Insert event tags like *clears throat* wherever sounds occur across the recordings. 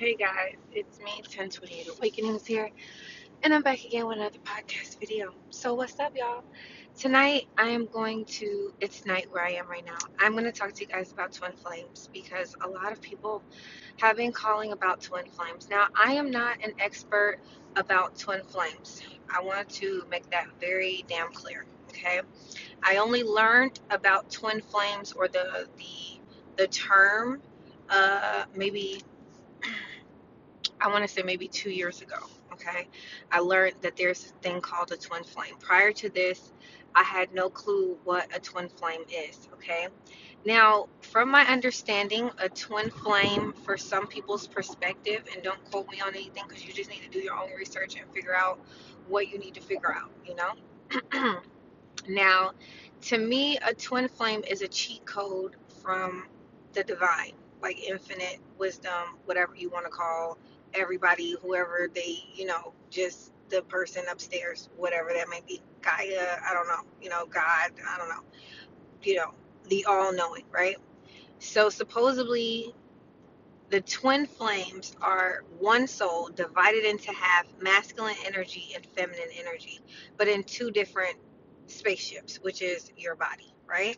Hey guys, it's me, 1028 Awakenings here, and I'm back again with another podcast video. So, what's up, y'all? Tonight, I am going to, it's night where I am right now. I'm going to talk to you guys about twin flames because a lot of people have been calling about twin flames. Now, I am not an expert about twin flames. I want to make that very damn clear, okay? I only learned about twin flames or the, the, the term uh, maybe I want to say maybe two years ago. Okay, I learned that there's a thing called a twin flame. Prior to this, I had no clue what a twin flame is. Okay, now from my understanding, a twin flame, for some people's perspective, and don't quote me on anything because you just need to do your own research and figure out what you need to figure out. You know. *clears throat* now, to me, a twin flame is a cheat code from the divine, like infinite wisdom, whatever you want to call everybody, whoever they, you know, just the person upstairs, whatever that may be. Gaia, I don't know, you know, God, I don't know, you know, the all knowing, right? So supposedly the twin flames are one soul divided into half masculine energy and feminine energy, but in two different spaceships, which is your body, right?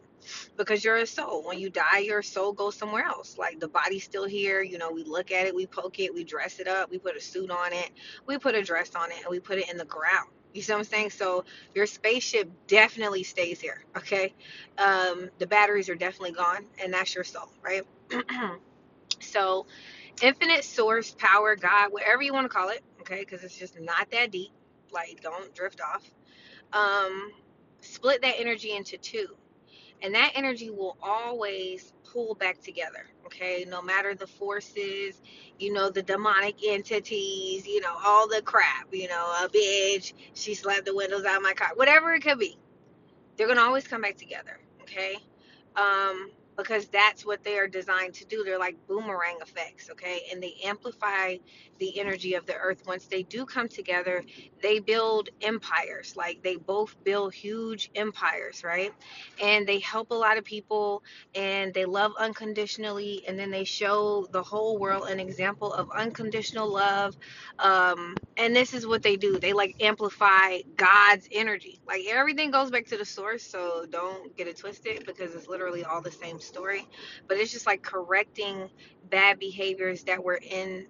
Because you're a soul. When you die, your soul goes somewhere else. Like the body's still here. You know, we look at it, we poke it, we dress it up, we put a suit on it, we put a dress on it, and we put it in the ground. You see what I'm saying? So your spaceship definitely stays here. Okay. Um, the batteries are definitely gone, and that's your soul, right? *clears throat* so, infinite source, power, God, whatever you want to call it, okay, because it's just not that deep. Like, don't drift off. Um, split that energy into two and that energy will always pull back together okay? No matter the forces you know the demonic entities you know all the crap you know a bitch she slapped the windows out of my car whatever it could be they're gonna always come back together okay? Um because that's what they are designed to do. They're like boomerang effects okay? And they amplify the energy of the earth. Once they do come together they build empires. Like they both build huge empires right? And they help a lot of people and they love unconditionally and then they show the whole world an example of unconditional love um and this is what they do. They like amplify god's energy. Like everything goes back to the source so don't get it twisted because it's literally all the same story but it's just like correcting bad behaviors that were in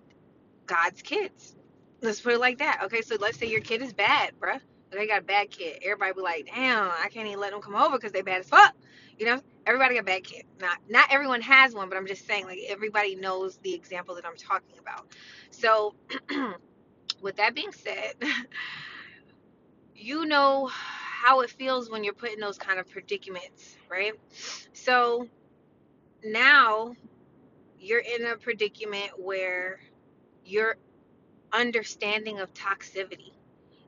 God's kids. Let's put it like that. Okay, so let's say your kid is bad, bruh. They got a bad kid. Everybody be like, damn, I can't even let them come over because they bad as fuck. You know, everybody got a bad kid. Not not everyone has one, but I'm just saying, like everybody knows the example that I'm talking about. So, *clears throat* with that being said, *laughs* you know how it feels when you're put in those kind of predicaments, right? So now you're in a predicament where you're understanding of toxicity.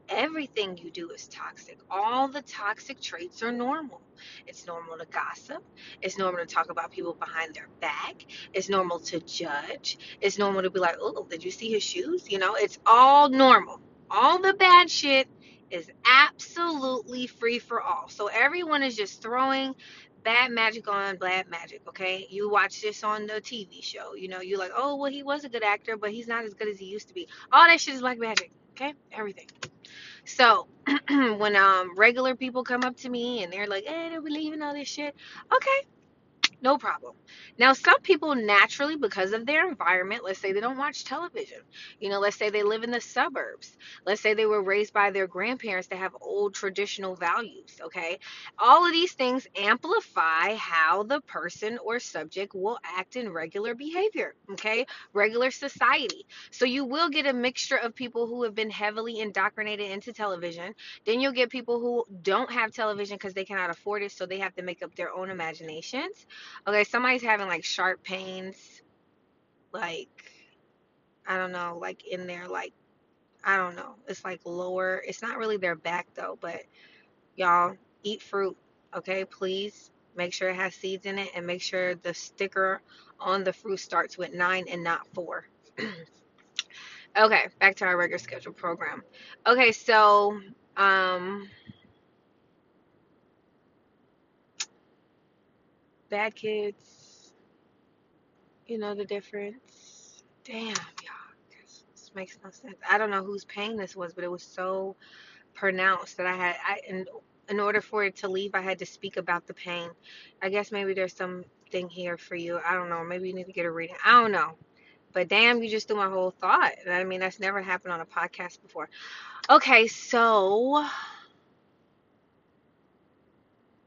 Everything you do is toxic. All the toxic traits are normal. It's normal to gossip. It's normal to talk about people behind their back. It's normal to judge. It's normal to be like, oh, did you see his shoes? You know, it's all normal. All the bad shit is absolutely free for all. So everyone is just throwing bad magic on bad magic, okay? You watch this on the TV show. You know, you're like, oh, well, he was a good actor, but he's not as good as he used to be. All that shit is black magic, okay? Everything. So *clears throat* when um regular people come up to me and they're like, hey, believe in all this shit, okay, no problem. Now, some people naturally, because of their environment, let's say they don't watch television, you know, let's say they live in the suburbs, let's say they were raised by their grandparents that have old traditional values, okay? All of these things amplify how the person or subject will act in regular behavior, okay? Regular society. So you will get a mixture of people who have been heavily indoctrinated into television. Then you'll get people who don't have television because they cannot afford it, so they have to make up their own imaginations Okay, somebody's having like sharp pains, like I don't know, like in their like I don't know. It's like lower. It's not really their back though, but y'all eat fruit, okay? Please make sure it has seeds in it and make sure the sticker on the fruit starts with 9 and not 4. *clears throat* okay, back to our regular schedule program. Okay, so um bad kids, you know the difference. Damn, y'all. just makes no sense. I don't know whose pain this was, but it was so pronounced that I had I in in order for it to leave, I had to speak about the pain. I guess maybe there's something here for you. I don't know. Maybe you need to get a reading. I don't know. But damn, you just threw my whole thought. I mean, that's never happened on a podcast before. Okay, so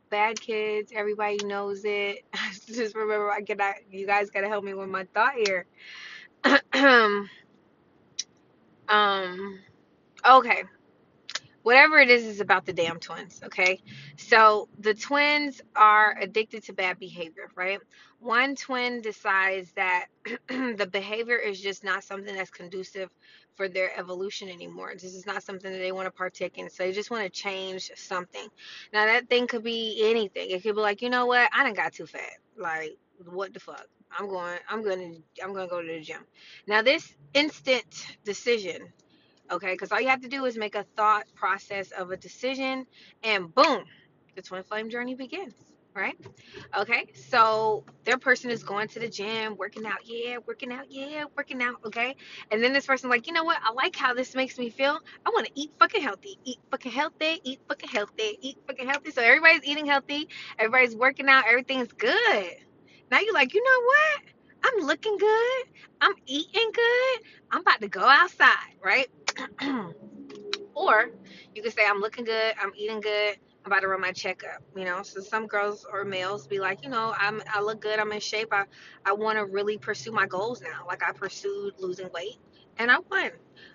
bad kids, everybody knows it. *laughs* just remember, I get you guys gotta help me with my thought here. Um *clears throat* Um, okay whatever it is is about the damn twins okay? So the twins are addicted to bad behavior right? One twin decides that *clears throat* the behavior is just not something that's conducive for their evolution anymore. This is not something that they want to partake in so they just want to change something. Now that thing could be anything. It could be like you know what? I didn't got too fat. Like what the fuck? I'm going i'm going to i'm going to go to the gym. Now this instant decision Okay, because all you have to do is make a thought process of a decision, and boom, the twin flame journey begins. Right? Okay, so their person is going to the gym, working out, yeah, working out, yeah, working out, okay. And then this person like, you know what? I like how this makes me feel. I want to eat fucking healthy, eat fucking healthy, eat fucking healthy, eat fucking healthy. So everybody's eating healthy, everybody's working out, everything's good. Now you're like, you know what? I'm looking good. I'm eating good. I'm about to go outside, right? *clears throat* or you could say, I'm looking good. I'm eating good. I'm about to run my checkup. You know, so some girls or males be like, you know, I'm I look good. I'm in shape. I I want to really pursue my goals now. Like I pursued losing weight, and I won.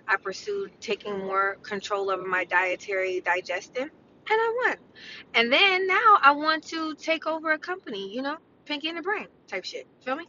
I pursued taking more control over my dietary digestion, and I won. And then now I want to take over a company. You know, Pinky and the Brain type shit. Feel me?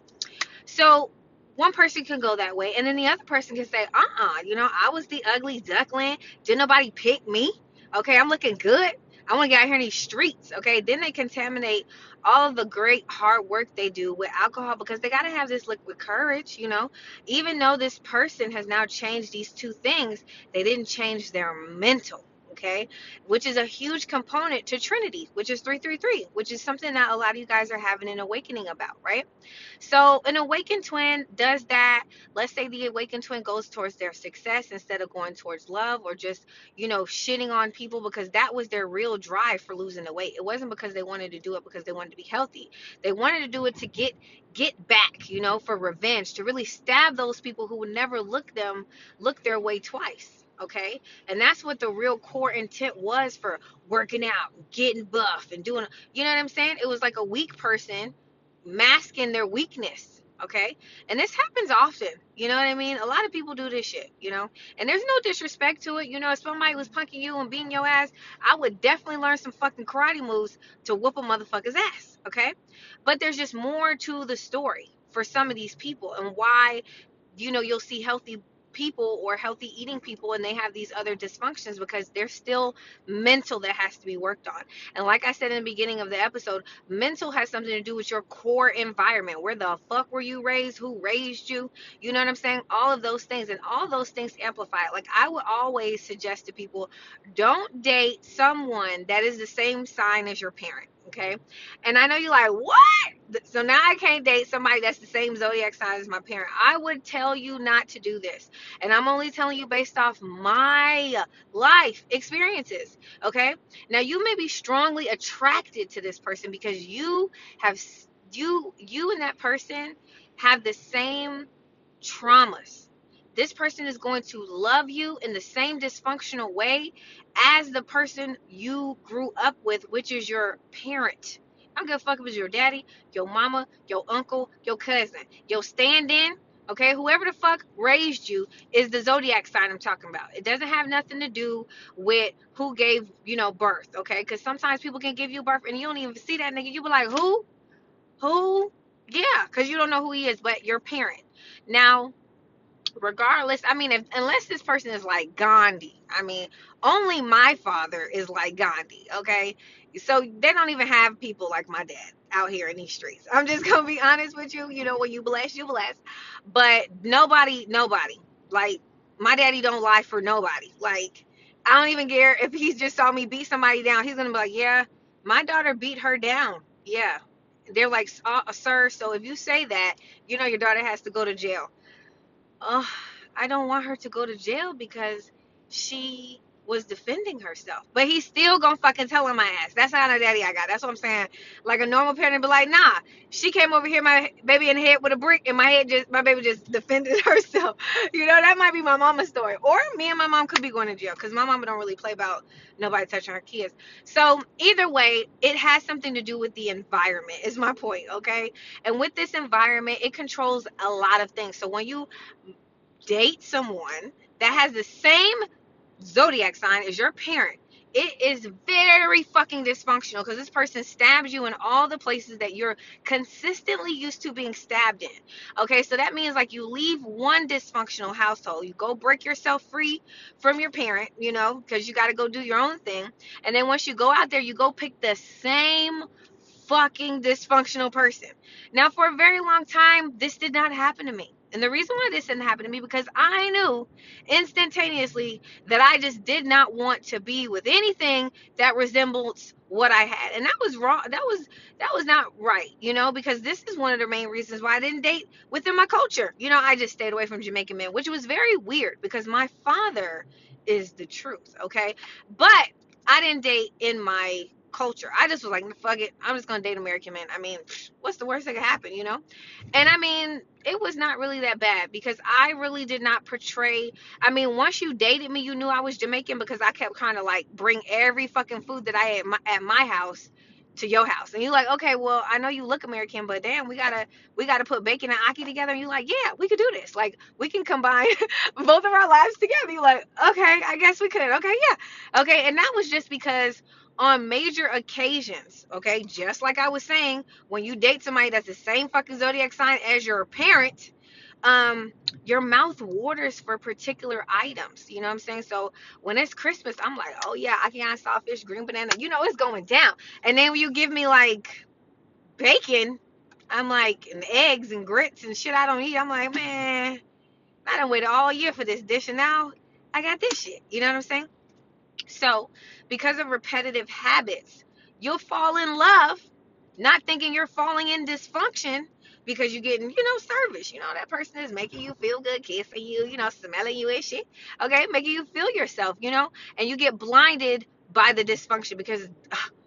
So one person can go that way, and then the other person can say, uh uh you know, I was the ugly duckling. Didn't nobody pick me? Okay, I'm looking good. I want to get out here in these streets. Okay, then they contaminate all of the great hard work they do with alcohol because they got to have this liquid courage, you know. Even though this person has now changed these two things, they didn't change their mental okay which is a huge component to trinity which is 333 which is something that a lot of you guys are having an awakening about right? So an awakened twin does that. Let's say the awakened twin goes towards their success instead of going towards love or just you know shitting on people because that was their real drive for losing the weight. It wasn't because they wanted to do it because they wanted to be healthy. They wanted to do it to get get back you know for revenge to really stab those people who would never look them look their way twice okay? And that's what the real core intent was for working out getting buff and doing you know what i'm saying? It was like a weak person masking their weakness okay? And this happens often you know what i mean? A lot of people do this shit you know? And there's no disrespect to it you know? If somebody was punking you and beating your ass i would definitely learn some fucking karate moves to whoop a motherfucker's ass okay? But there's just more to the story for some of these people and why you know you'll see healthy people or healthy eating people and they have these other dysfunctions because they're still mental that has to be worked on. And like I said in the beginning of the episode, mental has something to do with your core environment. Where the fuck were you raised? Who raised you? You know what I'm saying? All of those things and all those things amplify. Like I would always suggest to people don't date someone that is the same sign as your parent Okay. And I know you're like, what? So now I can't date somebody that's the same zodiac sign as my parent. I would tell you not to do this. And I'm only telling you based off my life experiences. Okay. Now you may be strongly attracted to this person because you have, you, you and that person have the same traumas this person is going to love you in the same dysfunctional way as the person you grew up with, which is your parent. I don't give a fuck if it's your daddy, your mama, your uncle, your cousin, your stand in. Okay, whoever the fuck raised you is the zodiac sign I'm talking about. It doesn't have nothing to do with who gave, you know, birth. Okay, because sometimes people can give you birth and you don't even see that nigga. You be like, who? Who? Yeah, because you don't know who he is, but your parent. Now, regardless i mean if, unless this person is like gandhi i mean only my father is like gandhi okay? So they don't even have people like my dad out here in these streets. I'm just *laughs* gonna be honest with you you know when you bless you bless. But nobody nobody like my daddy don't lie for nobody. Like i don't even care if he *laughs* just saw me beat somebody down he's gonna be like yeah my daughter beat her down. Yeah. They're like uh, sir so if you say that you know your daughter has to go to jail Oh, I don't want her to go to jail because she was defending herself. But he's still gonna fucking tell on my ass. That's not a daddy I got. That's what I'm saying. Like a normal parent be like, nah, she came over here, my baby in the head with a brick, and my head just my baby just defended *laughs* herself. You know, that might be my mama's story. Or me and my mom could be going to jail because my mama don't really play about nobody touching her kids. So either way, it has something to do with the environment, is my point, okay? And with this environment, it controls a lot of things. So when you date someone that has the same zodiac sign is your parent, it is very fucking dysfunctional because this person stabs you in all the places that you're consistently used to being stabbed in. Okay, so that means like you leave one dysfunctional household, you go break yourself free from your parent, you know, because you got to go do your own thing. And then once you go out there, you go pick the same fucking dysfunctional person. Now, for a very long time, this did not happen to me. And the reason why this didn't happen to me because I knew instantaneously that I just did not want to be with anything that resembles what I had. And that was wrong. That was that was not right, you know, because this is one of the main reasons why I didn't date within my culture. You know, I just stayed away from Jamaican men, which was very weird because my father is the truth, okay? But I didn't date in my culture. I just was like, fuck it. I'm just gonna date American men. I mean, what's the worst that could happen, you know? And I mean, it was not really that bad because I really did not portray. I mean, once you dated me, you knew I was Jamaican because I kept kind of like bring every fucking food that I at my, at my house to your house. And you're like okay well i know you look american but damn we gotta we gotta put bacon and ackee together. And you're like yeah we could do this. Like we can combine *laughs* both of our lives together. You're like okay i guess we could. Okay yeah. Okay and that was just because on major occasions, okay? Just like I was saying, when you date somebody that's the same fucking zodiac sign as your parent, um, your mouth waters for particular items. You know what I'm saying? So when it's Christmas, I'm like, oh yeah, I can saltfish, green banana. You know it's going down. And then when you give me like bacon, I'm like, and eggs and grits and shit I don't eat. I'm like, man, I done waited all year for this dish, and now I got this shit. You know what I'm saying? So, because of repetitive habits, you'll fall in love, not thinking you're falling in dysfunction because you're getting, you know, service. You know, that person is making you feel good, kissing you, you know, smelling you and shit. Okay, making you feel yourself, you know, and you get blinded by the dysfunction because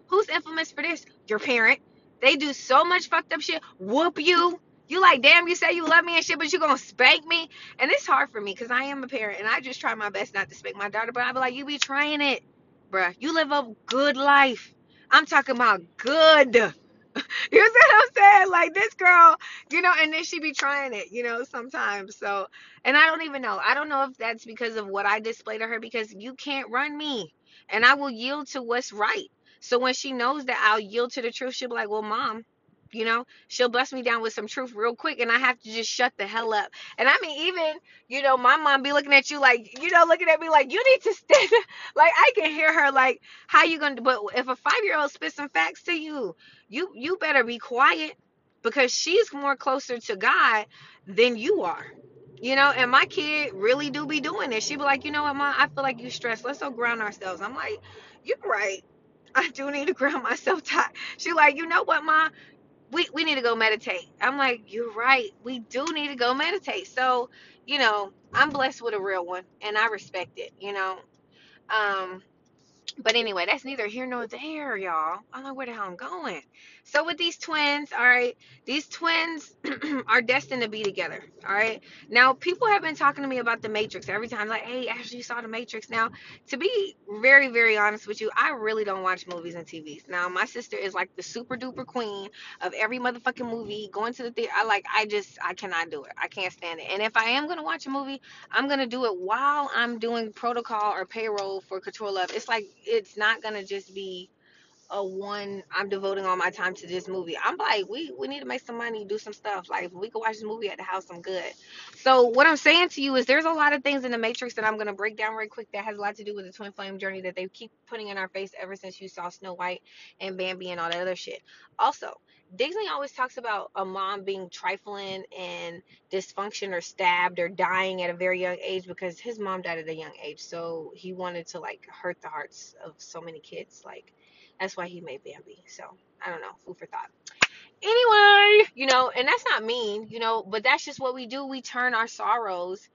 who's infamous for this? Your parent. They do so much fucked up shit, whoop you, you like, damn, you say you love me and shit, but you gonna spank me? And it's hard for me because I am a parent and I just try my best not to spank my daughter, but I be like, you be trying it, bruh. You live a good life. I'm talking about good. *laughs* you see what I'm saying? Like this girl, you know, and then she be trying it, you know, sometimes. So, and I don't even know. I don't know if that's because of what I display to her because you can't run me and I will yield to what's right. So when she knows that I'll yield to the truth, she'll be like, well, mom, you know she'll bust me down with some truth real quick and i have to just shut the hell up and i mean even you know my mom be looking at you like you know looking at me like you need to stand *laughs* like i can hear her like how you gonna but if a five year old spits some facts to you you you better be quiet because she's more closer to god than you are you know and my kid really do be doing this she be like you know what mom i feel like you stressed let's go ground ourselves i'm like you're right *laughs* I do need to ground myself *laughs* tight. She like, you know what, mom? we, we need to go meditate. I'm like, you're right. We do need to go meditate. So, you know, I'm blessed with a real one and I respect it, you know. Um, but anyway, that's neither here nor there, y'all. I don't know where the hell I'm going. So with these twins, all right, these twins *clears throat* are destined to be together. All right. Now people have been talking to me about the Matrix every time, like, hey, Ashley, you saw the Matrix. Now, to be very, very honest with you, I really don't watch movies and TVs. Now, my sister is like the super duper queen of every motherfucking movie. Going to the theater, I like, I just, I cannot do it. I can't stand it. And if I am gonna watch a movie, I'm gonna do it while I'm doing protocol or payroll for Control Love. It's like it's not gonna just be a one I'm devoting all my time to this movie. I'm like, we we need to make some money, do some stuff. Like if we can watch this movie at the house, I'm good. So what I'm saying to you is there's a lot of things in the Matrix that I'm gonna break down right quick that has a lot to do with the twin flame journey that they keep putting in our face ever since you saw Snow White and Bambi and all that other shit. Also, Disney always talks about a mom being trifling and dysfunction or stabbed or dying at a very young age because his mom died at a young age. So he wanted to like hurt the hearts of so many kids. Like that's why he made Bambi. So I don't know, food for thought. anyway, you know, and that's not mean, you know, but that's just what we do. We turn our sorrows.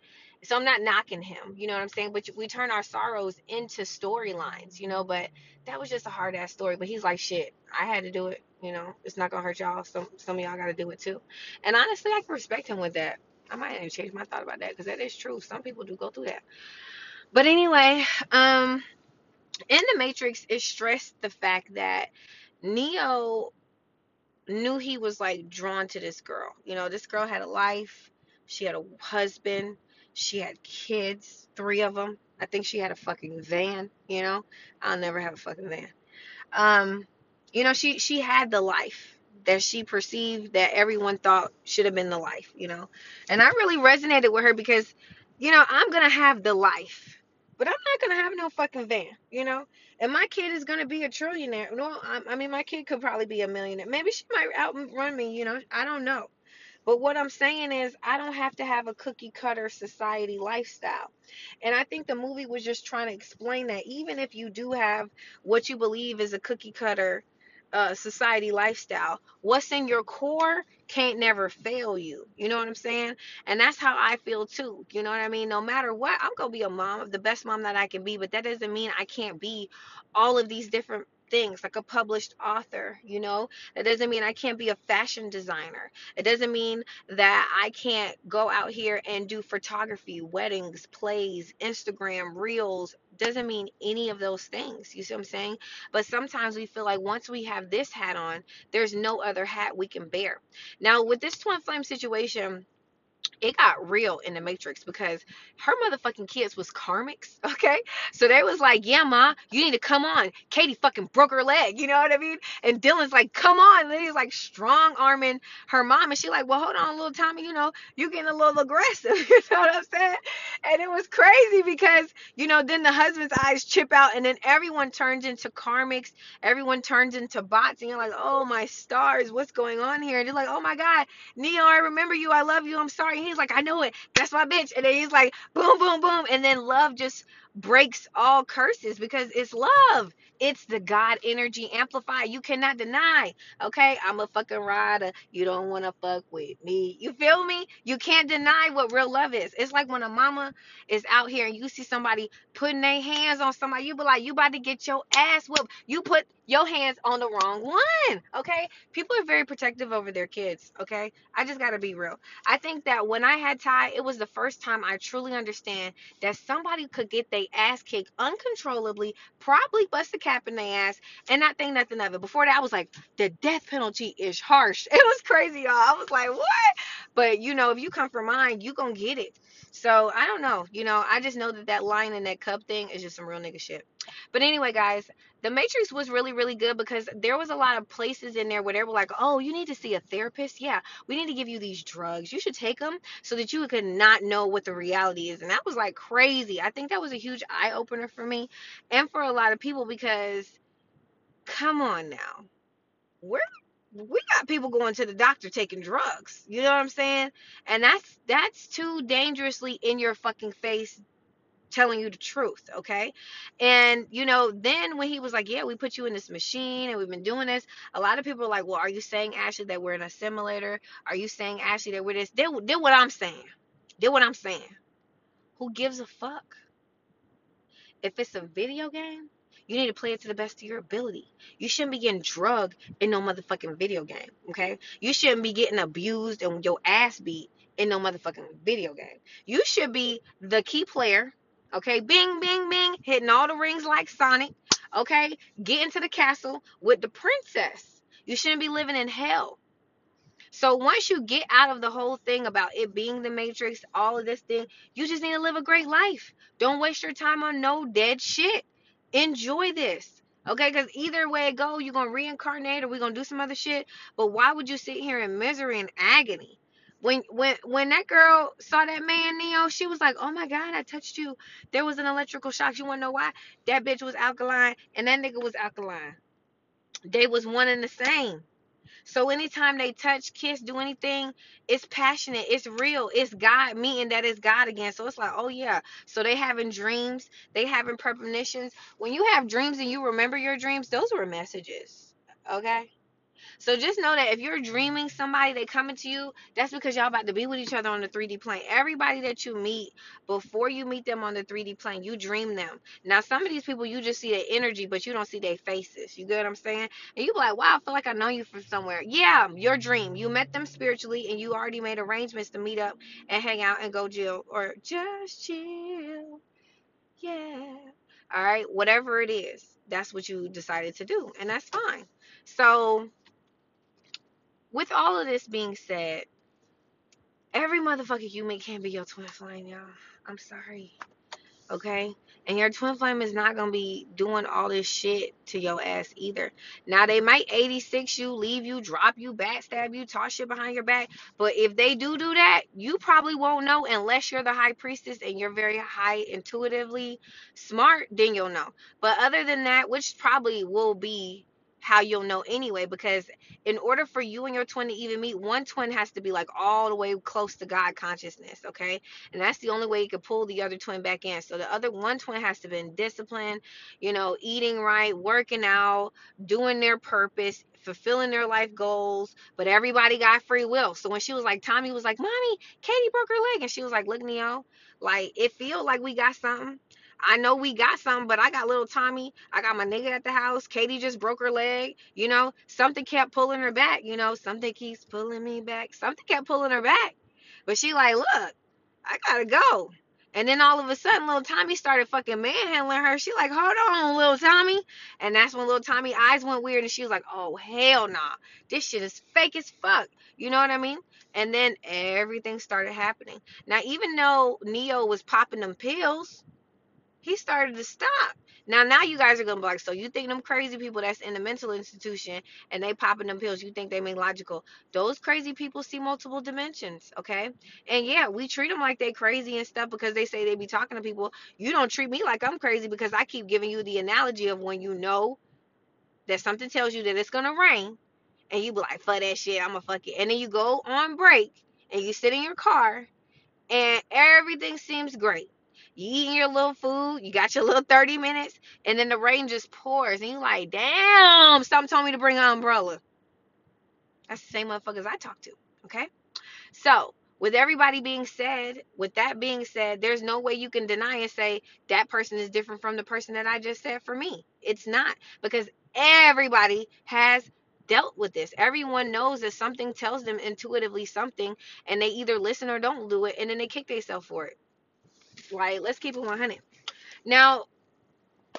So I'm not knocking him, you know what I'm saying? But we turn our sorrows into storylines, you know. But that was just a hard ass story. But he's like, shit, I had to do it, you know. It's not gonna hurt y'all. Some some of y'all got to do it too. And honestly, I can respect him with that. I might even change my thought about that because that is true. Some people do go through that. But anyway, um, in the Matrix, it stressed the fact that Neo knew he was like drawn to this girl. You know, this girl had a life. She had a husband. She had kids, three of them. I think she had a fucking van. You know, I'll never have a fucking van. Um, you know, she she had the life that she perceived that everyone thought should have been the life. You know, and I really resonated with her because, you know, I'm gonna have the life, but I'm not gonna have no fucking van. You know, and my kid is gonna be a trillionaire. No, I, I mean my kid could probably be a millionaire. Maybe she might outrun me. You know, I don't know. But what I'm saying is, I don't have to have a cookie cutter society lifestyle. And I think the movie was just trying to explain that even if you do have what you believe is a cookie cutter uh, society lifestyle, what's in your core can't never fail you. You know what I'm saying? And that's how I feel too. You know what I mean? No matter what, I'm going to be a mom, the best mom that I can be. But that doesn't mean I can't be all of these different things like a published author you know that doesn't mean i can't be a fashion designer it doesn't mean that I can't go out here and do photography, weddings, plays, Instagram, reels. Doesn't mean any of those things. You see what I'm saying? But sometimes we feel like once we have this hat on, there's no other hat we can bear. Now, with this twin flame situation, it got real in the Matrix because her motherfucking kids was karmics, *laughs* okay? So they was like, yeah, ma, you need to come on. Katie fucking broke her leg, *laughs* you know what I mean? And Dylan's like, come on. And he's like strong arming her mom. And she like, well, hold on, little Tommy, you know, you getting a little aggressive, *laughs* you know what I'm saying? And it was crazy because, you know, then the husband's eyes chip out and then everyone turns into karmics. Everyone turns into bots. And you're like, oh my stars, what's going on here? And you're like, oh my God, Neo, I remember you. I love you. I'm sorry. And he's like, I know it. That's my bitch. And then he's like, boom, boom, boom. And then love just breaks all curses because it's love. It's the God energy amplified. You cannot deny. Okay, I'm a fucking rider. You don't want to fuck with me. You feel me? You can't deny what real love is. It's like when a mama is out here and you see somebody putting their hands on somebody, you be like, you about to get your ass whooped. You put your hands on the wrong one. Okay, people are very protective over their kids. Okay, I just gotta be real. I think that when I had Ty, it was the first time I truly understand that somebody could get their ass kicked uncontrollably, probably bust a cap in their ass, and not think nothing of it. Before that, I was like, the death penalty is harsh. *laughs* It was crazy, y'all. I was like, what? But you know, if you come from mine, you gonna get it. So I don't know. You know, I just know that that line in that cup thing is just some real nigga shit. But anyway, guys, the Matrix was really, really good because there was a lot of places in there where they were like, oh, you need to see a therapist. Yeah, we need to give you these drugs. You should take them so that you could not know what the reality is. And that was like crazy. I think that was a huge eye opener for me and for a lot of people because come on now. We're we got people going to the doctor taking drugs. You know what I'm saying? And that's that's too dangerously in your fucking face telling you the truth, okay? And you know, then when he was like, "Yeah, we put you in this machine and we've been doing this," a lot of people are like, "Well, are you saying Ashley that we're in a simulator? Are you saying Ashley that we're this?" Did, did what I'm saying. Did what I'm saying. Who gives a fuck? If it's a video game, you need to play it to the best of your ability. You shouldn't be getting drugged in no motherfucking video game, okay? You shouldn't be getting abused and your ass beat in no motherfucking video game. You should be the key player Okay, bing, bing, bing, hitting all the rings like Sonic. Okay, get into the castle with the princess. You shouldn't be living in hell. So once you get out of the whole thing about it being the matrix, all of this thing, you just need to live a great life. Don't waste your time on no dead shit. Enjoy this. Okay, because either way it go, you're gonna reincarnate or we're gonna do some other shit. But why would you sit here in misery and agony? when when when that girl saw that man Neo, she was like, "Oh my God, I touched you." There was an electrical shock. You wanna know why? That bitch was alkaline, and that nigga was alkaline. They was one and the same. So anytime they touch, kiss, do anything, it's passionate, it's real, it's God meeting that is God again. So it's like, oh yeah. So they having dreams, they having premonitions. When you have dreams and you remember your dreams, those were messages. Okay So just know that if you're dreaming somebody they coming to you, that's because y'all about to be with each other on the 3D plane. Everybody that you meet before you meet them on the 3D plane, you dream them. Now some of these people you just see their energy, but you don't see their faces. You get what I'm saying? And you be like, wow, I feel like I know you from somewhere. Yeah, your dream. You met them spiritually and you already made arrangements to meet up and hang out and go chill or just chill. Yeah. All right, whatever it is, that's what you decided to do, and that's fine. So with all of this being said, every motherfucker you meet can't be your twin flame, y'all. I'm sorry. Okay? And your twin flame is not gonna be doing all this shit to your ass either. Now they might 86 you, leave you, drop you, backstab you, toss shit behind your back. But if they do do that, you probably won't know unless you're the high priestess and you're very high intuitively smart, then you'll know. But other than that, which probably will be how you'll know anyway, because in order for you and your twin to even meet, one twin has to be like all the way close to God consciousness, okay? And that's the only way you can pull the other twin back in. So the other one twin has to be in discipline, you know, eating right, working out, doing their purpose, fulfilling their life goals. But everybody got free will. So when she was like, Tommy was like, Mommy, Katie broke her leg. And she was like, Look, Neo, like it feels like we got something. I know we got some, but I got little Tommy. I got my nigga at the house. Katie just broke her leg. You know, something kept pulling her back. You know, something keeps pulling me back. Something kept pulling her back. But she like, look, I gotta go. And then all of a sudden, little Tommy started fucking manhandling her. She like, hold on, little Tommy. And that's when little Tommy eyes went weird, and she was like, oh hell nah, this shit is fake as fuck. You know what I mean? And then everything started happening. Now, even though Neo was popping them pills, he started to stop. Now, now you guys are gonna be like, so you think them crazy people that's in the mental institution and they popping them pills, you think they make logical? Those crazy people see multiple dimensions, okay? And yeah, we treat them like they crazy and stuff because they say they be talking to people. You don't treat me like I'm crazy because I keep giving you the analogy of when you know that something tells you that it's gonna rain, and you be like, fuck that shit, I'ma fuck it. And then you go on break and you sit in your car and everything seems great you eating your little food, you got your little 30 minutes, and then the rain just pours, and you like, damn, something told me to bring an umbrella. That's the same motherfuckers I talk to. Okay? So, with everybody being said, with that being said, there's no way you can deny and say that person is different from the person that I just said for me. It's not because everybody has dealt with this. Everyone knows that something tells them intuitively something, and they either listen or don't do it, and then they kick themselves for it. Right? Let's keep it 100. Now,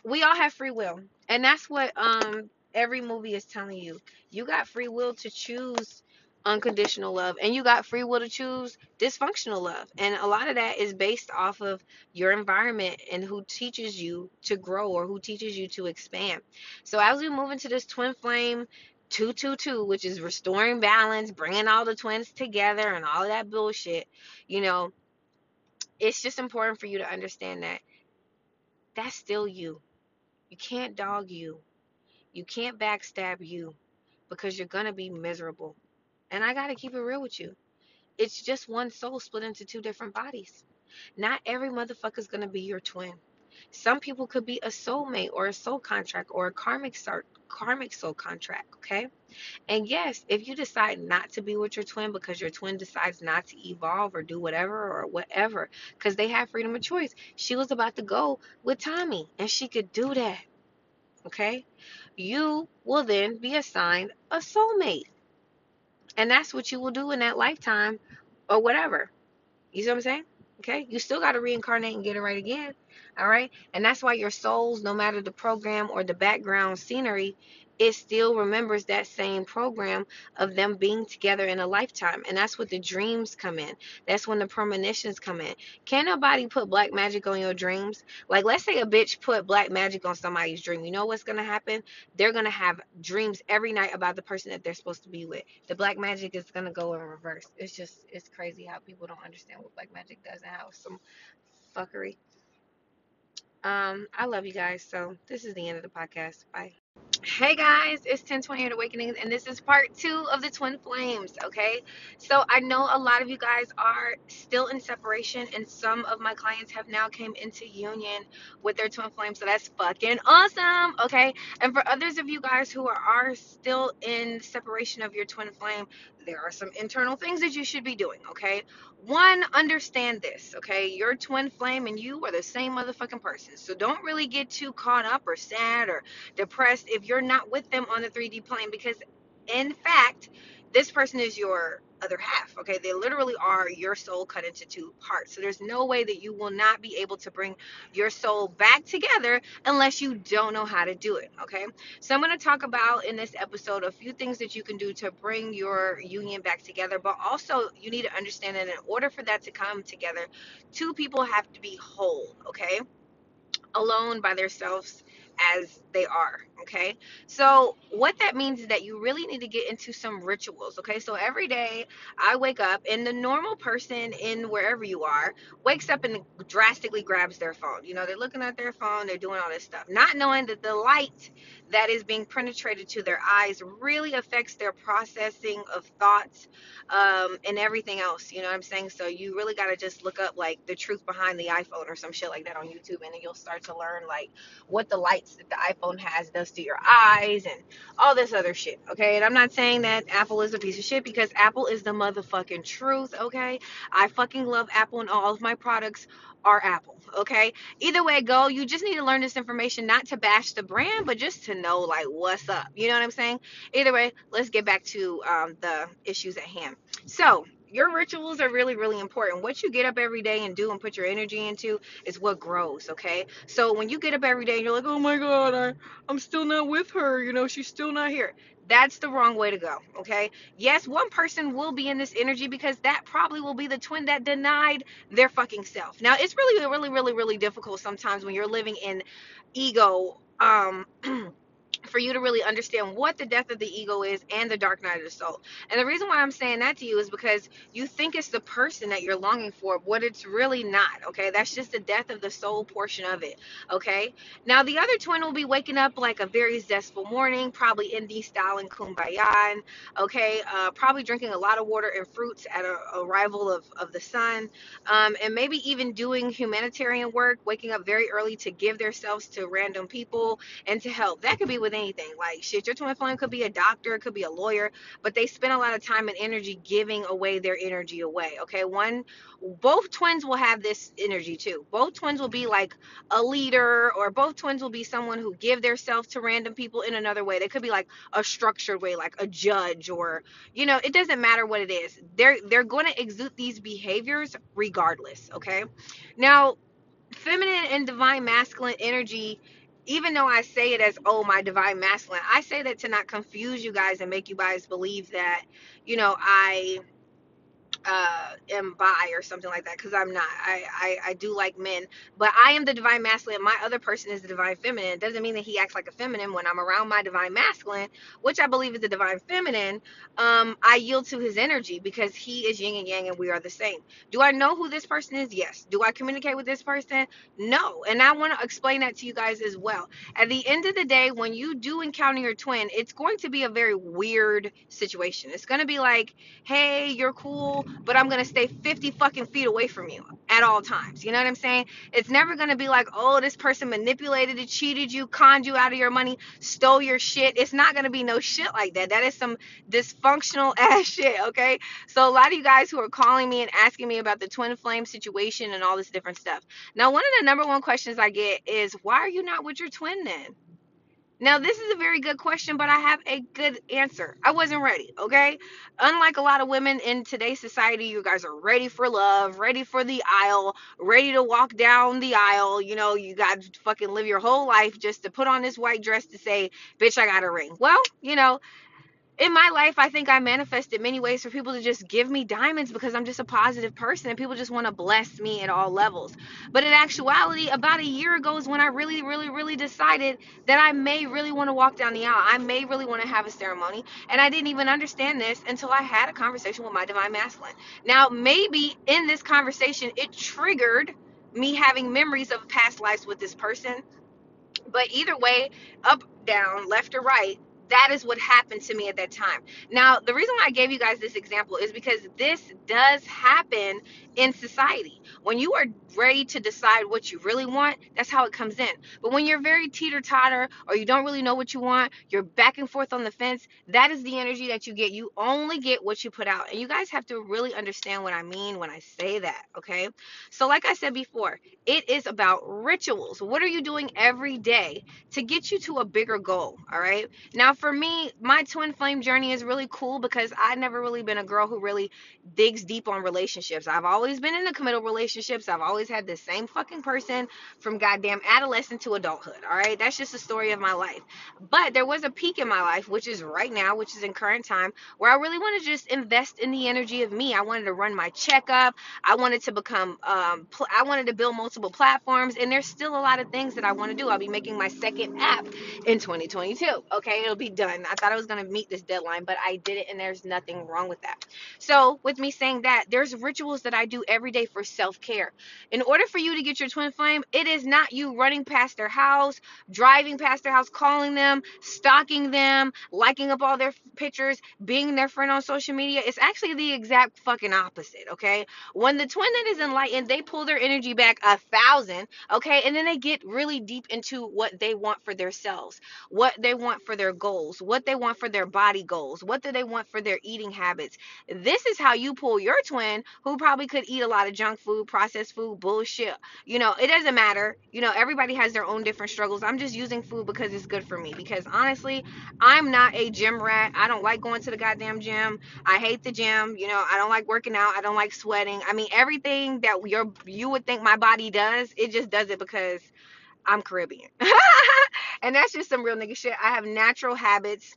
we all have free will, and that's what um every movie is telling you. You got free will to choose unconditional love, and you got free will to choose dysfunctional love, and a lot of that is based off of your environment and who teaches you to grow or who teaches you to expand. So as we move into this twin flame 222, which is restoring balance, bringing all the twins together, and all that bullshit, you know it's just important for you to understand that that's still you. You can't dog you. You can't backstab you because you're going to be miserable. And I got to keep it real with you. It's just one soul split into two different bodies. Not every motherfucker's going to be your twin. Some people could be a soulmate or a soul contract or a karmic karmic soul contract, okay? And yes, if you decide not to be with your twin because your twin decides not to evolve or do whatever or whatever, because they have freedom of choice. She was about to go with Tommy and she could do that. Okay? You will then be assigned a soulmate. And that's what you will do in that lifetime or whatever. You see what I'm saying? Okay? You still got to reincarnate and get it right again. All right? And that's why your souls, no matter the program or the background scenery, it still remembers that same program of them being together in a lifetime. And that's what the dreams come in. That's when the premonitions come in. Can nobody put black magic on your dreams? Like, let's say a bitch put black magic on somebody's dream. You know what's going to happen? They're going to have dreams every night about the person that they're supposed to be with. The black magic is going to go in reverse. It's just, it's crazy how people don't understand what black magic does and how some fuckery. Um, I love you guys. So, this is the end of the podcast. Bye. Hey guys, it's 1028 Awakenings, and this is part two of the twin flames. Okay, so I know a lot of you guys are still in separation, and some of my clients have now came into union with their twin flames, so that's fucking awesome. Okay, and for others of you guys who are, are still in separation of your twin flame, there are some internal things that you should be doing. Okay, one, understand this. Okay, your twin flame and you are the same motherfucking person, so don't really get too caught up or sad or depressed if you're not with them on the 3D plane because in fact this person is your other half okay? They literally are your soul cut into two parts. So there's no way that you will not be able to bring your soul back together unless you don't know how to do it okay? So i'm going to talk about in this episode a few things that you can do to bring your union back together but also you need to understand that in order for that to come together two people have to be whole okay? Alone by themselves as they are. Okay. So, what that means is that you really need to get into some rituals. Okay. So, every day I wake up, and the normal person in wherever you are wakes up and drastically grabs their phone. You know, they're looking at their phone, they're doing all this stuff, not knowing that the light that is being penetrated to their eyes really affects their processing of thoughts um, and everything else. You know what I'm saying? So, you really got to just look up like the truth behind the iPhone or some shit like that on YouTube, and then you'll start to learn like what the lights that the iPhone has does to your eyes and all this other shit. Okay. And I'm not saying that Apple is a piece of shit because Apple is the motherfucking truth. Okay. I fucking love Apple and all of my products are Apple. Okay. Either way go, you just need to learn this information not to bash the brand, but just to know like what's up. You know what I'm saying? Either way, let's get back to um, the issues at hand. So, your rituals are really, really important. What you get up every day and do and put your energy into is what grows, okay? So when you get up every day and you're like, oh my God, I, I'm still not with her, you know, she's still not here. That's the wrong way to go, okay? Yes, one person will be in this energy because that probably will be the twin that denied their fucking self. Now, it's really, really, really, really difficult sometimes when you're living in ego. Um, *clears throat* for you to really understand what the death of the ego is and the dark night of the soul. And the reason why I'm saying that to you is because you think it's the person that you're longing for, but it's really not. Okay, that's just the death of the soul portion of it. Okay, now the other twin will be waking up like a very zestful morning, probably indie style and kumbaya. Okay, uh, probably drinking a lot of water and fruits at a arrival of, of the sun, um, and maybe even doing humanitarian work, waking up very early to give themselves to random people and to help. That could be with anything. Like shit, your twin flame could be a doctor, could be a lawyer, but they spend a lot of time and energy giving away their energy away. Okay, one, both twins will have this energy too. Both twins will be like a leader, or both twins will be someone who give their self to random people in another way. They could be like a structured way, like a judge, or you know, it doesn't matter what it is. They're they're going to exude these behaviors regardless. Okay, now feminine and divine masculine energy even though I say it as, oh, my divine masculine, I say that to not confuse you guys and make you guys believe that, you know, I uh, am bi or something like that because I'm not. I, I I do like men, but I am the divine masculine. My other person is the divine feminine. It doesn't mean that he acts like a feminine when I'm around my divine masculine, which I believe is the divine feminine. Um, I yield to his energy because he is yin and yang, and we are the same. Do I know who this person is? Yes. Do I communicate with this person? No. And I want to explain that to you guys as well. At the end of the day, when you do encounter your twin, it's going to be a very weird situation. It's going to be like, hey, you're cool but I'm gonna stay 50 fucking feet away from you at all times. You know what I'm saying? It's never gonna be like, oh, this person manipulated you, cheated you, conned you out of your money, stole your shit. It's not gonna be no shit like that. That is some dysfunctional *laughs* ass shit, okay? So a lot of you guys who are calling me and asking me about the twin flame situation and all this different stuff. Now, one of the number one questions I get is, why are you not with your twin then? Now, this is a very good question, but I have a good answer. I wasn't ready, okay? Unlike a lot of women in today's society, you guys are ready for love, ready for the aisle, ready to walk down the aisle. You know, you got to fucking live your whole life just to put on this white dress to say, bitch, I got a ring. Well, you know, in my life, I think I manifested many ways for people to just give me diamonds because I'm just a positive person and people just want to bless me at all levels. But in actuality, about a year ago is when I really, really, really decided that I may really want to walk down the aisle. I may really want to have a ceremony. And I didn't even understand this until I had a conversation with my divine masculine. Now, maybe in this conversation, it triggered me having memories of past lives with this person but either way, up, down, left or right, that is what happened to me at that time. Now, the reason why I gave you guys this example is because this does happen in society. When you are ready to decide what you really want, that's how it comes in. But when you're very teeter totter or you don't really know what you want, you're back and forth on the fence, that is the energy that you get. You only get what you put out. And you guys have to really understand what I mean when I say that, okay? So, like I said before, it is about rituals. What are you doing every day to get you to a bigger goal? All right. Now, for me, my twin flame journey is really cool because I've never really been a girl who really digs deep on relationships. I've always been in the committal relationships. I've always had the same fucking person from goddamn adolescent to adulthood. All right. That's just the story of my life. But there was a peak in my life, which is right now, which is in current time, where I really want to just invest in the energy of me. I wanted to run my checkup. I wanted to become, um, pl- I wanted to build multiple platforms, and there's still a lot of things that I want to do. I'll be making my second app in 2022. Okay, it'll be done. I thought I was gonna meet this deadline, but I did it, and there's nothing wrong with that. So, with me saying that, there's rituals that I do every day for self care. In order for you to get your twin flame, it is not you running past their house, driving past their house, calling them, stalking them, liking up all their pictures, being their friend on social media. It's actually the exact fucking opposite. Okay, when the twin that is enlightened, they pull their energy back a thousand, okay, and then they get really deep into what they want for themselves, what they want for their goals, what they want for their body goals, what do they want for their eating habits. This is how you pull your twin who probably could eat a lot of junk food, processed food, bullshit. You know, it doesn't matter. You know, everybody has their own different struggles. I'm just using food because it's good for me. Because honestly, I'm not a gym rat. I don't like going to the goddamn gym. I hate the gym. You know, I don't like working out. I don't like sweating. I mean, everything that your you would think my body does, it just does it because I'm Caribbean. *laughs* and that's just some real nigga shit. I have natural habits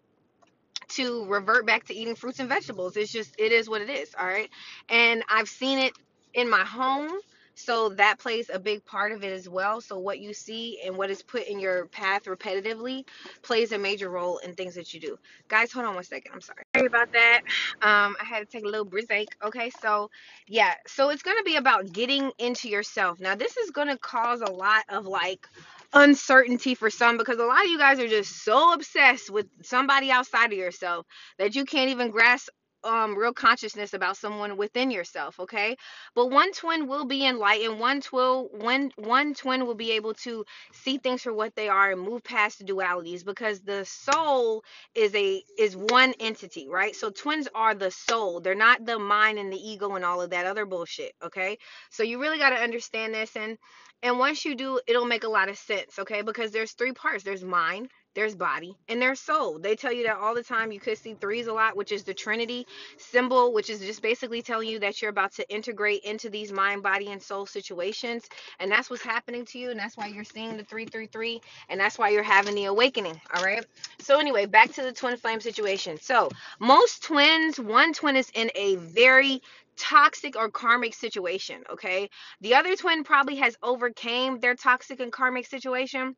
to revert back to eating fruits and vegetables. It's just it is what it is, all right? And I've seen it in my home, so that plays a big part of it as well. So what you see and what is put in your path repetitively plays a major role in things that you do. Guys, hold on one second. I'm sorry. Sorry about that. Um I had to take a little break. Okay, so yeah, so it's to be about getting into yourself. Now, this is to cause a lot of like uncertainty for some because a lot of you guys are just so obsessed with somebody outside of yourself that you can't even grasp um real consciousness about someone within yourself okay? But one twin will be enlightened. One twin one one twin will be able to see things for what they are and move past dualities because the soul is a is one entity right? So twins are the soul. They're not the mind and the ego and all of that other bullshit okay? So you really got to understand this and and once you do, it'll make a lot of sense, okay? Because there's three parts. There's mind, there's body, and there's soul. They tell you that all the time. You could see threes a lot, which is the Trinity symbol, which is just basically telling you that you're about to integrate into these mind, body, and soul situations. And that's what's happening to you. And that's why you're seeing the 333. And that's why you're having the awakening, all right? So, anyway, back to the twin flame situation. So, most twins, one twin is in a very toxic or karmic situation okay the other twin probably has overcame their toxic and karmic situation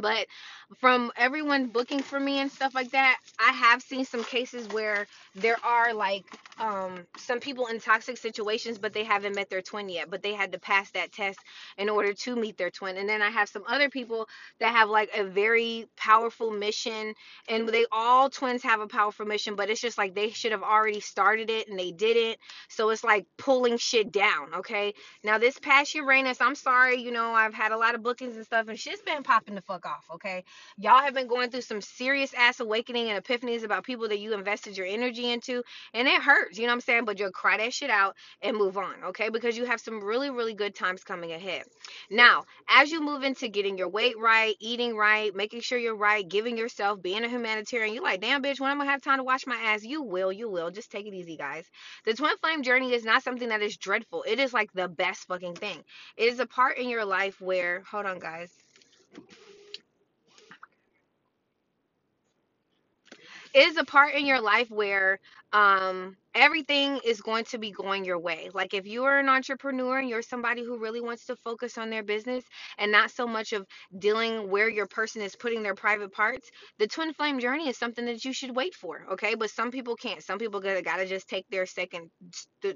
but from everyone booking for me and stuff like that i have seen some cases where there are like um some people in toxic situations but they haven't met their twin yet but they had to pass that test in order to meet their twin. And then i have some other people that have like a very powerful mission and they all twins have a powerful mission but it's just like they should have already started it and they didn't so it's like pulling shit down okay? Now this past uranus i'm sorry you know i've had a lot of bookings and stuff and shit's been popping the fuck off okay Y'all have been going through some serious ass awakening and epiphanies about people that you invested your energy into, and it hurts, you know what I'm saying? But you'll cry that shit out and move on, okay? Because you have some really, really good times coming ahead. Now, as you move into getting your weight right, eating right, making sure you're right, giving yourself, being a humanitarian, you're like, damn, bitch, when I'm gonna have time to wash my ass? You will, you will. Just take it easy, guys. The twin flame journey is not something that is dreadful. It is like the best fucking thing. It is a part in your life where, hold on, guys. Is a part in your life where um everything is going to be going your way. Like if you are an entrepreneur and you're somebody who really wants to focus on their business and not so much of dealing where your person is putting their private parts, the twin flame journey is something that you should wait for. Okay. But some people can't. Some people gotta, gotta just take their second,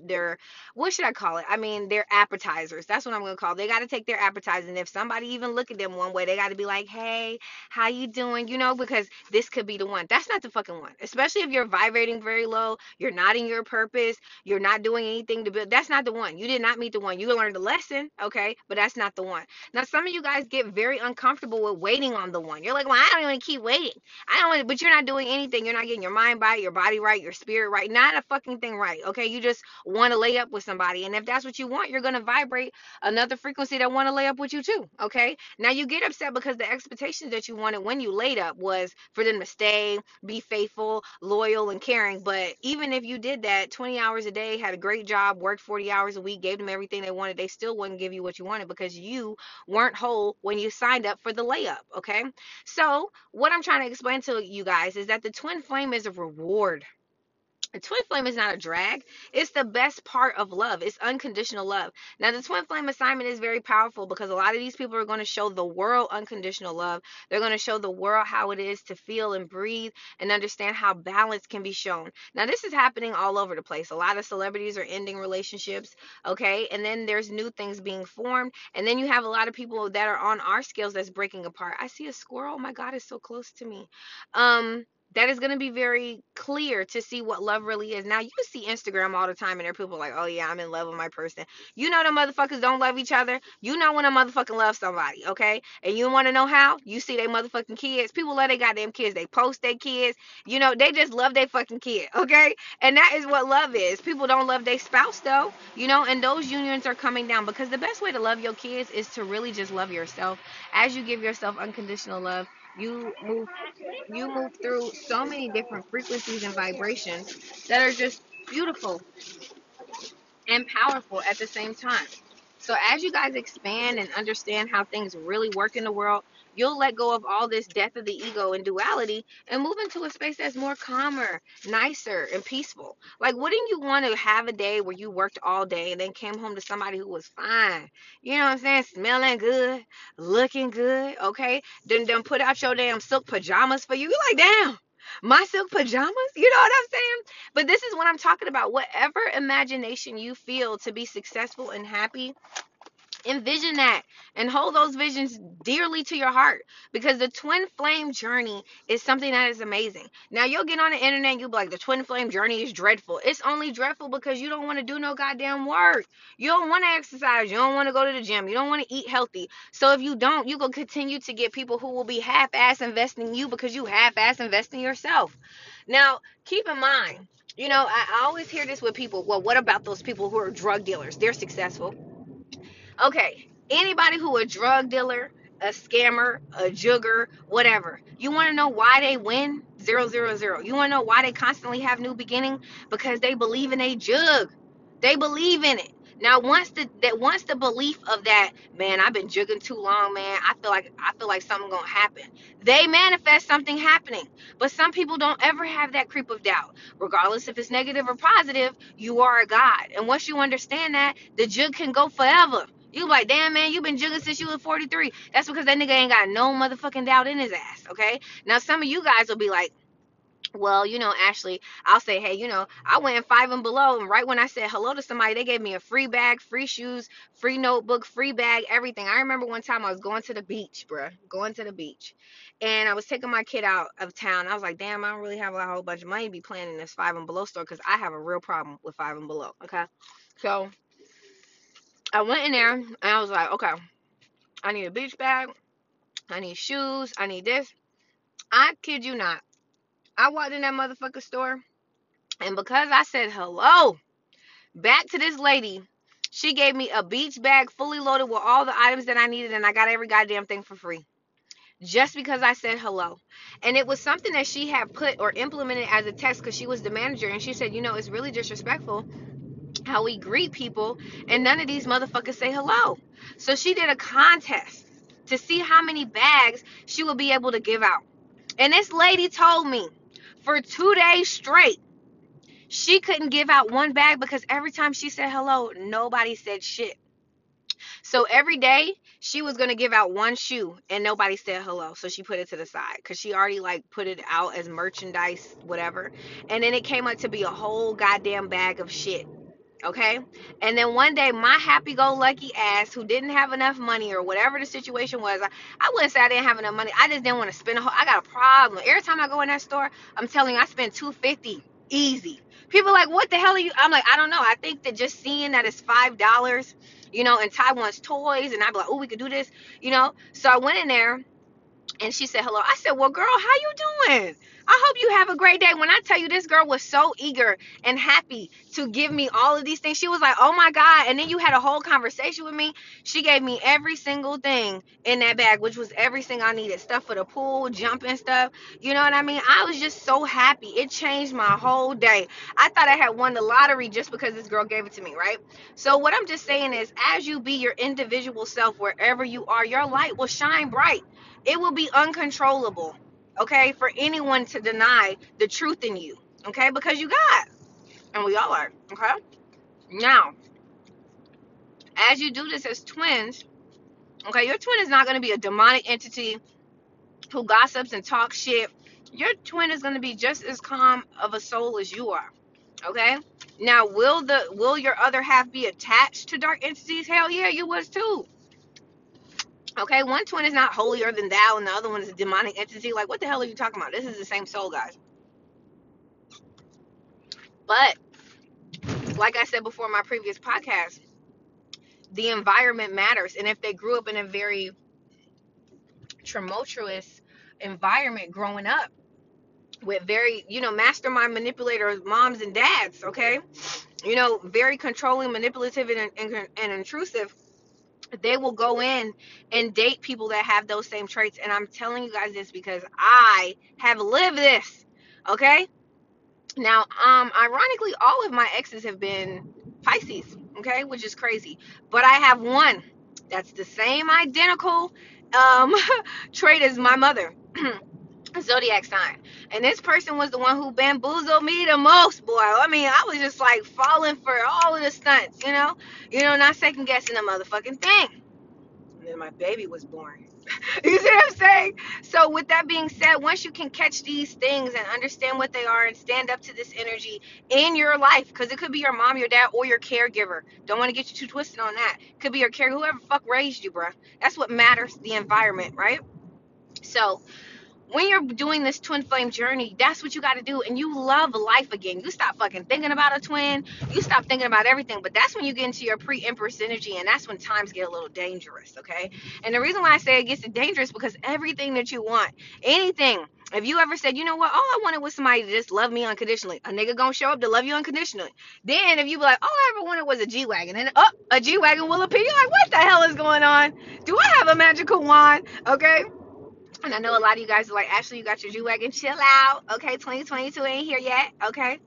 their, what should I call it? I mean, their appetizers. That's what I'm gonna call. It. They gotta take their appetizers. And if somebody even look at them one way, they gotta be like, hey, how you doing? You know, because this could be the one. That's not the fucking one. Especially if you're vibrating very low, you're not in your purpose, you're not doing anything to build. That's not the one. You did not meet the one. You learned a lesson, okay? But that's not the one. Now, some of you guys get very uncomfortable with waiting on the one. You're like, well, I don't want to keep waiting. I don't want, but you're not doing anything. You're not getting your mind right, your body right, your spirit right. Not a fucking thing right, okay? You just want to lay up with somebody, and if that's what you want, you're gonna vibrate another frequency that want to lay up with you too, okay? Now you get upset because the expectations that you wanted when you laid up was for them to stay, be faithful, loyal, and caring. But even if you did that 20 hours a day, had a great job, worked 40 hours a week, gave them everything they wanted, they still wouldn't give you what you wanted because you weren't whole when you signed up for the layup. Okay. So, what I'm trying to explain to you guys is that the twin flame is a reward a twin flame is not a drag. It's the best part of love. It's unconditional love. Now, the twin flame assignment is very powerful because a lot of these people are going to show the world unconditional love. They're going to show the world how it is to feel and breathe and understand how balance can be shown. Now, this is happening all over the place. A lot of celebrities are ending relationships, okay? And then there's new things being formed. And then you have a lot of people that are on our scales that's breaking apart. I see a squirrel. Oh my God, it's so close to me. Um, that is going to be very clear to see what love really is. Now, you see Instagram all the time, and there are people like, oh, yeah, I'm in love with my person. You know, the motherfuckers don't love each other. You know when a motherfucking love somebody, okay? And you want to know how? You see they motherfucking kids. People love their goddamn kids. They post their kids. You know, they just love their fucking kid, okay? And that is what love is. People don't love their spouse, though, you know, and those unions are coming down because the best way to love your kids is to really just love yourself. As you give yourself unconditional love, you move you move through so many different frequencies and vibrations that are just beautiful and powerful at the same time. So as you guys expand and understand how things really work in the world, you'll let go of all this death of the ego and duality and move into a space that's more calmer, nicer, and peaceful. Like, wouldn't you want to have a day where you worked all day and then came home to somebody who was fine? You know what I'm saying? Smelling good, looking good, okay? Then, then put out your damn silk pajamas for you. You're like, damn my silk pajamas you know what i'm saying but this is what i'm talking about whatever imagination you feel to be successful and happy envision that and hold those visions dearly to your heart because the twin flame journey is something that is amazing. Now you'll get on the internet you'll be like the twin flame journey is dreadful. It's only dreadful because you don't want to do no goddamn work. You don't want to exercise you don't want to go to the gym you don't want to eat healthy. So if you don't you will continue to get people who will be half-ass investing in you because you half-ass invest in yourself. Now keep in mind you know I always hear this with people well what about those people who are drug dealers? They're successful Okay, anybody who a drug dealer, a scammer, a jugger, whatever. You want to know why they win? Zero, zero, zero. You want to know why they constantly have new beginning? Because they believe in a jug. They believe in it. Now, once the that once the belief of that, man, I've been jugging too long, man. I feel like I feel like something gonna happen. They manifest something happening. But some people don't ever have that creep of doubt. Regardless if it's negative or positive, you are a God. And once you understand that, the jug can go forever. You like, damn man, you been jugging since you was 43. That's because that nigga ain't got no motherfucking doubt in his ass. Okay. Now some of you guys will be like, well, you know, Ashley, I'll say, hey, you know, I went five and below, and right when I said hello to somebody, they gave me a free bag, free shoes, free notebook, free bag, everything. I remember one time I was going to the beach, bruh, going to the beach, and I was taking my kid out of town. I was like, damn, I don't really have a whole bunch of money to be planning this five and below store because I have a real problem with five and below. Okay, so I went in there and I was like, okay, I need a beach bag, I need shoes, I need this. I kid you not. I walked in that motherfucker store, and because I said hello back to this lady, she gave me a beach bag fully loaded with all the items that I needed, and I got every goddamn thing for free. Just because I said hello. And it was something that she had put or implemented as a test because she was the manager, and she said, you know, it's really disrespectful how we greet people, and none of these motherfuckers say hello. So she did a contest to see how many bags she would be able to give out. And this lady told me for two days straight, She couldn't give out one bag because every time she said hello, nobody said shit. So every day she was gonna give out one shoe and nobody said hello. So she put it to the side because she already like put it out as merchandise, whatever. And then it came up to be a whole goddamn bag of shit. Okay. And then one day my happy go lucky ass who didn't have enough money or whatever the situation was, I, I wouldn't say I didn't have enough money. I just didn't want to spend a whole I got a problem. Every time I go in that store, I'm telling you I spend two fifty easy. People like, what the hell are you? I'm like, I don't know. I think that just seeing that it's five dollars you know, and Taiwan's toys, and I'd be like, oh, we could do this, you know. So I went in there, and she said hello. I said, well, girl, how you doing? I hope you have a great day. When I tell you this girl was so eager and happy to give me all of these things, she was like, oh my God. And then you had a whole conversation with me. She gave me every single thing in that bag, which was everything I needed stuff for the pool, jumping stuff. You know what I mean? I was just so happy. It changed my whole day. I thought I had won the lottery just because this girl gave it to me, right? So, what I'm just saying is, as you be your individual self wherever you are, your light will shine bright. It will be uncontrollable okay, for anyone to deny the truth in you, okay, because you got, and we all are, okay. Now, as you do this as twins, okay, your twin is not going to be a demonic entity who gossips and talks shit. Your twin is going to be just as calm of a soul as you are, okay. Now, will the will your other half be attached to dark entities? Hell yeah, you was too. Okay, one twin is not holier than thou, and the other one is a demonic entity. Like, what the hell are you talking about? This is the same soul, guys. But, like I said before in my previous podcast, the environment matters. And if they grew up in a very tumultuous environment growing up with very, you know, mastermind manipulators, moms and dads, okay? You know, very controlling, manipulative, and, and, and intrusive they will go in and date people that have those same traits. And I'm telling you guys this because I have lived this. Okay. Now, um, ironically, all of my exes have been Pisces, okay, which is crazy. But I have one that's the same identical um *laughs* trait as my mother. *clears throat* zodiac sign. And this person was the one who bamboozled me the most, boy. I mean, I was just like falling for all of the stunts, you know? You know, not second guessing the motherfucking thing. And then my baby was born. *laughs* you see what I'm saying? So, with that being said, once you can catch these things and understand what they are and stand up to this energy in your life, because it could be your mom, your dad, or your caregiver. Don't want to get you too twisted on that. Could be your care, whoever fuck raised you, bruh. That's what matters, the environment, right? So, when you're doing this twin flame journey, that's what you got to do. And you love life again. You stop fucking thinking about a twin. You stop thinking about everything. But that's when you get into your pre empress energy. And that's when times get a little dangerous. Okay. And the reason why I say it gets dangerous because everything that you want, anything, if you ever said, you know what, all I wanted was somebody to just love me unconditionally, a nigga gonna show up to love you unconditionally. Then if you be like, all I ever wanted was a G wagon, and oh, a G wagon will appear. You're like, what the hell is going on? Do I have a magical wand? Okay. And I know a lot of you guys are like, Ashley, you got your G Wagon. Chill out. Okay, 2022 ain't here yet. Okay.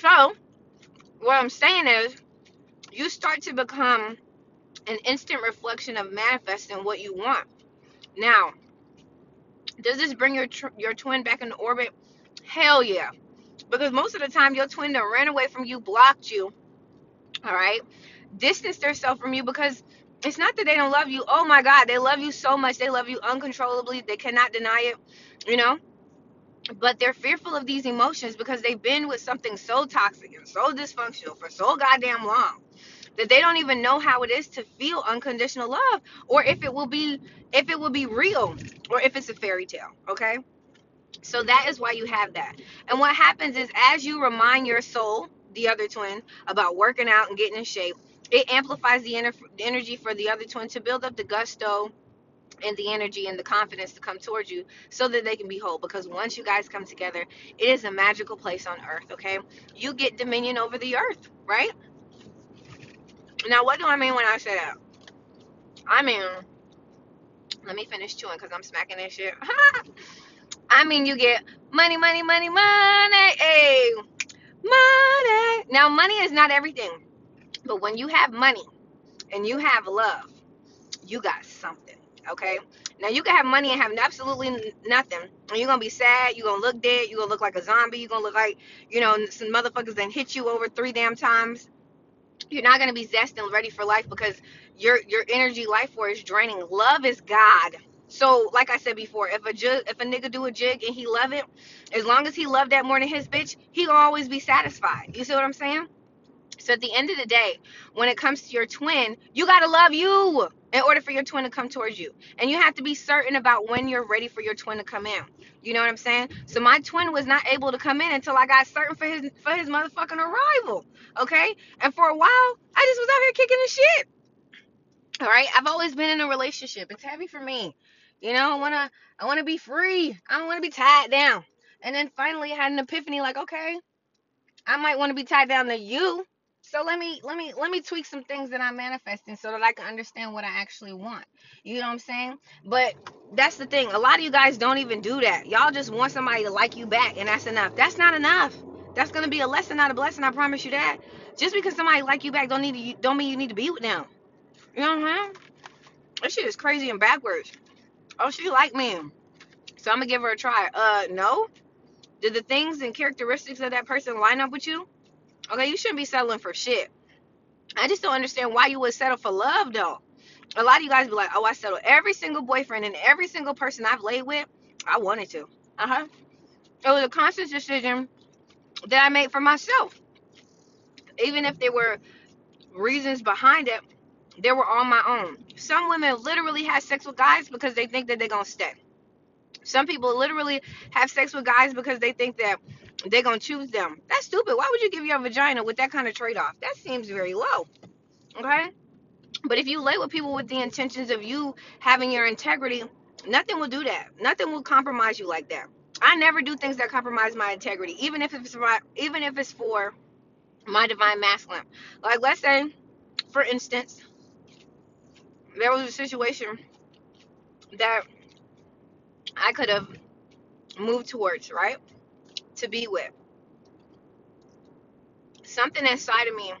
So, what I'm saying is, you start to become an instant reflection of manifesting what you want. Now, does this bring your tr- your twin back into orbit? Hell yeah. Because most of the time, your twin that ran away from you, blocked you, all right, distanced herself from you because it's not that they don't love you. Oh my God, they love you so much. They love you uncontrollably. They cannot deny it, you know? But they're fearful of these emotions because they've been with something so toxic and so dysfunctional for so goddamn long that they don't even know how it is to feel unconditional love or if it will be if it will be real or if it's a fairy tale, okay? So that is why you have that. And what happens is as you remind your soul, the other twin, about working out and getting in shape, it amplifies the, ener- the energy for the other twin to build up the gusto and the energy and the confidence to come towards you so that they can be whole. Because once you guys come together it is a magical place on earth okay? You get dominion over the earth right? Now what do i mean when i say that? I mean let me finish chewing because i'm smacking that shit. *laughs* I mean you get money money money money hey money. Now money is not everything but when you have money and you have love, you got something. Okay. Now you can have money and have absolutely nothing, and you're gonna be sad. You're gonna look dead. You're gonna look like a zombie. You're gonna look like, you know, some motherfuckers that hit you over three damn times. You're not gonna be zest and ready for life because your your energy life force is draining. Love is God. So, like I said before, if a jig, if a nigga do a jig and he love it, as long as he love that more than his bitch, he gonna always be satisfied. You see what I'm saying? So at the end of the day, when it comes to your twin, you got to love you in order for your twin to come towards you. And you have to be certain about when you're ready for your twin to come in. You know what I'm saying? So my twin was not able to come in until I got certain for his for his motherfucking arrival. Okay? And for a while, I just was out here kicking the shit. All right? I've always been in a relationship. It's heavy for me. You know, I want to I want to be free. I don't want to be tied down. And then finally I had an epiphany like, okay, I might want to be tied down to you so let me let me let me tweak some things that I'm manifesting so that I can understand what I actually want. You know what I'm saying? But that's the thing. A lot of you guys don't even do that. Y'all just want somebody to like you back, and that's enough. That's not enough. That's gonna be a lesson, not a blessing. I promise you that. Just because somebody like you back don't need to, don't mean you need to be with them. You know what I'm saying? This shit is crazy and backwards. Oh, she like me, so I'm gonna give her a try. Uh, no. Did the things and characteristics of that person line up with you? Okay, you shouldn't be settling for shit. I just don't understand why you would settle for love though. A lot of you guys be like, oh, I settled every single boyfriend and every single person I've laid with. I wanted to. Uh huh. It was a conscious decision that I made for myself. Even if there were reasons behind it, they were on my own. Some women literally have sex with guys because they think that they're gonna stay. Some people literally have sex with guys because they think that they're gonna choose them. That's stupid. Why would you give your vagina with that kind of trade off? That seems very low. Okay? But if you lay with people with the intentions of you having your integrity, nothing will do that. Nothing will compromise you like that. I never do things that compromise my integrity, even if it's my, even if it's for my divine masculine. Like let's say, for instance, there was a situation that I could have moved towards, right? To be with. Something inside of me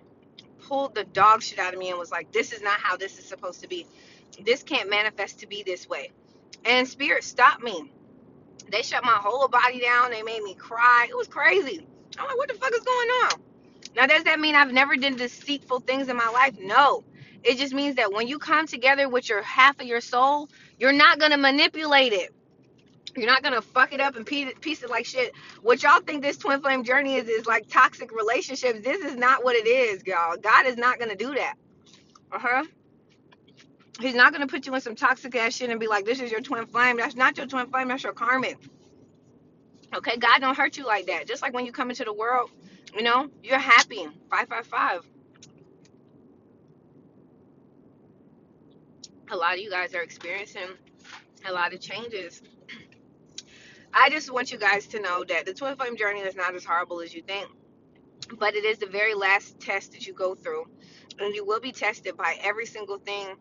pulled the dog shit out of me and was like, this is not how this is supposed to be. This can't manifest to be this way. And spirit stopped me. They shut my whole body down. They made me cry. It was crazy. I'm like, what the fuck is going on? Now, does that mean I've never done deceitful things in my life? No. It just means that when you come together with your half of your soul, you're not going to manipulate it. You're not gonna fuck it up and piece it, like shit. What y'all think this twin flame journey is is like toxic relationships. This is not what it is, y'all. God is not gonna do that. Uh huh. He's not gonna put you in some toxic ass shit and be like, "This is your twin flame." That's not your twin flame. That's your karmic. Okay, God don't hurt you like that. Just like when you come into the world, you know, you're happy. Five five five. A lot of you guys are experiencing a lot of changes I just want you guys to know that the twin flame journey is not as horrible as you think, but it is the very last test that you go through. And you will be tested by every single thing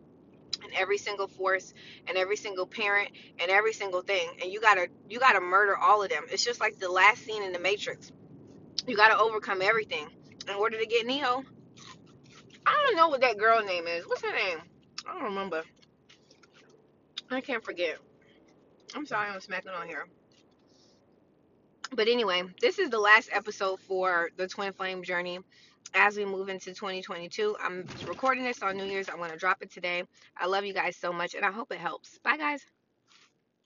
and every single force and every single parent and every single thing. And you gotta you gotta murder all of them. It's just like the last scene in the Matrix. You gotta overcome everything in order to get Neo. I don't know what that girl name is. What's her name? I don't remember. I can't forget. I'm sorry I'm smacking on here. But anyway, this is the last episode for the Twin Flame journey as we move into 2022. I'm recording this on New Year's. I'm to drop it today. I love you guys so much and I hope it helps. Bye, guys.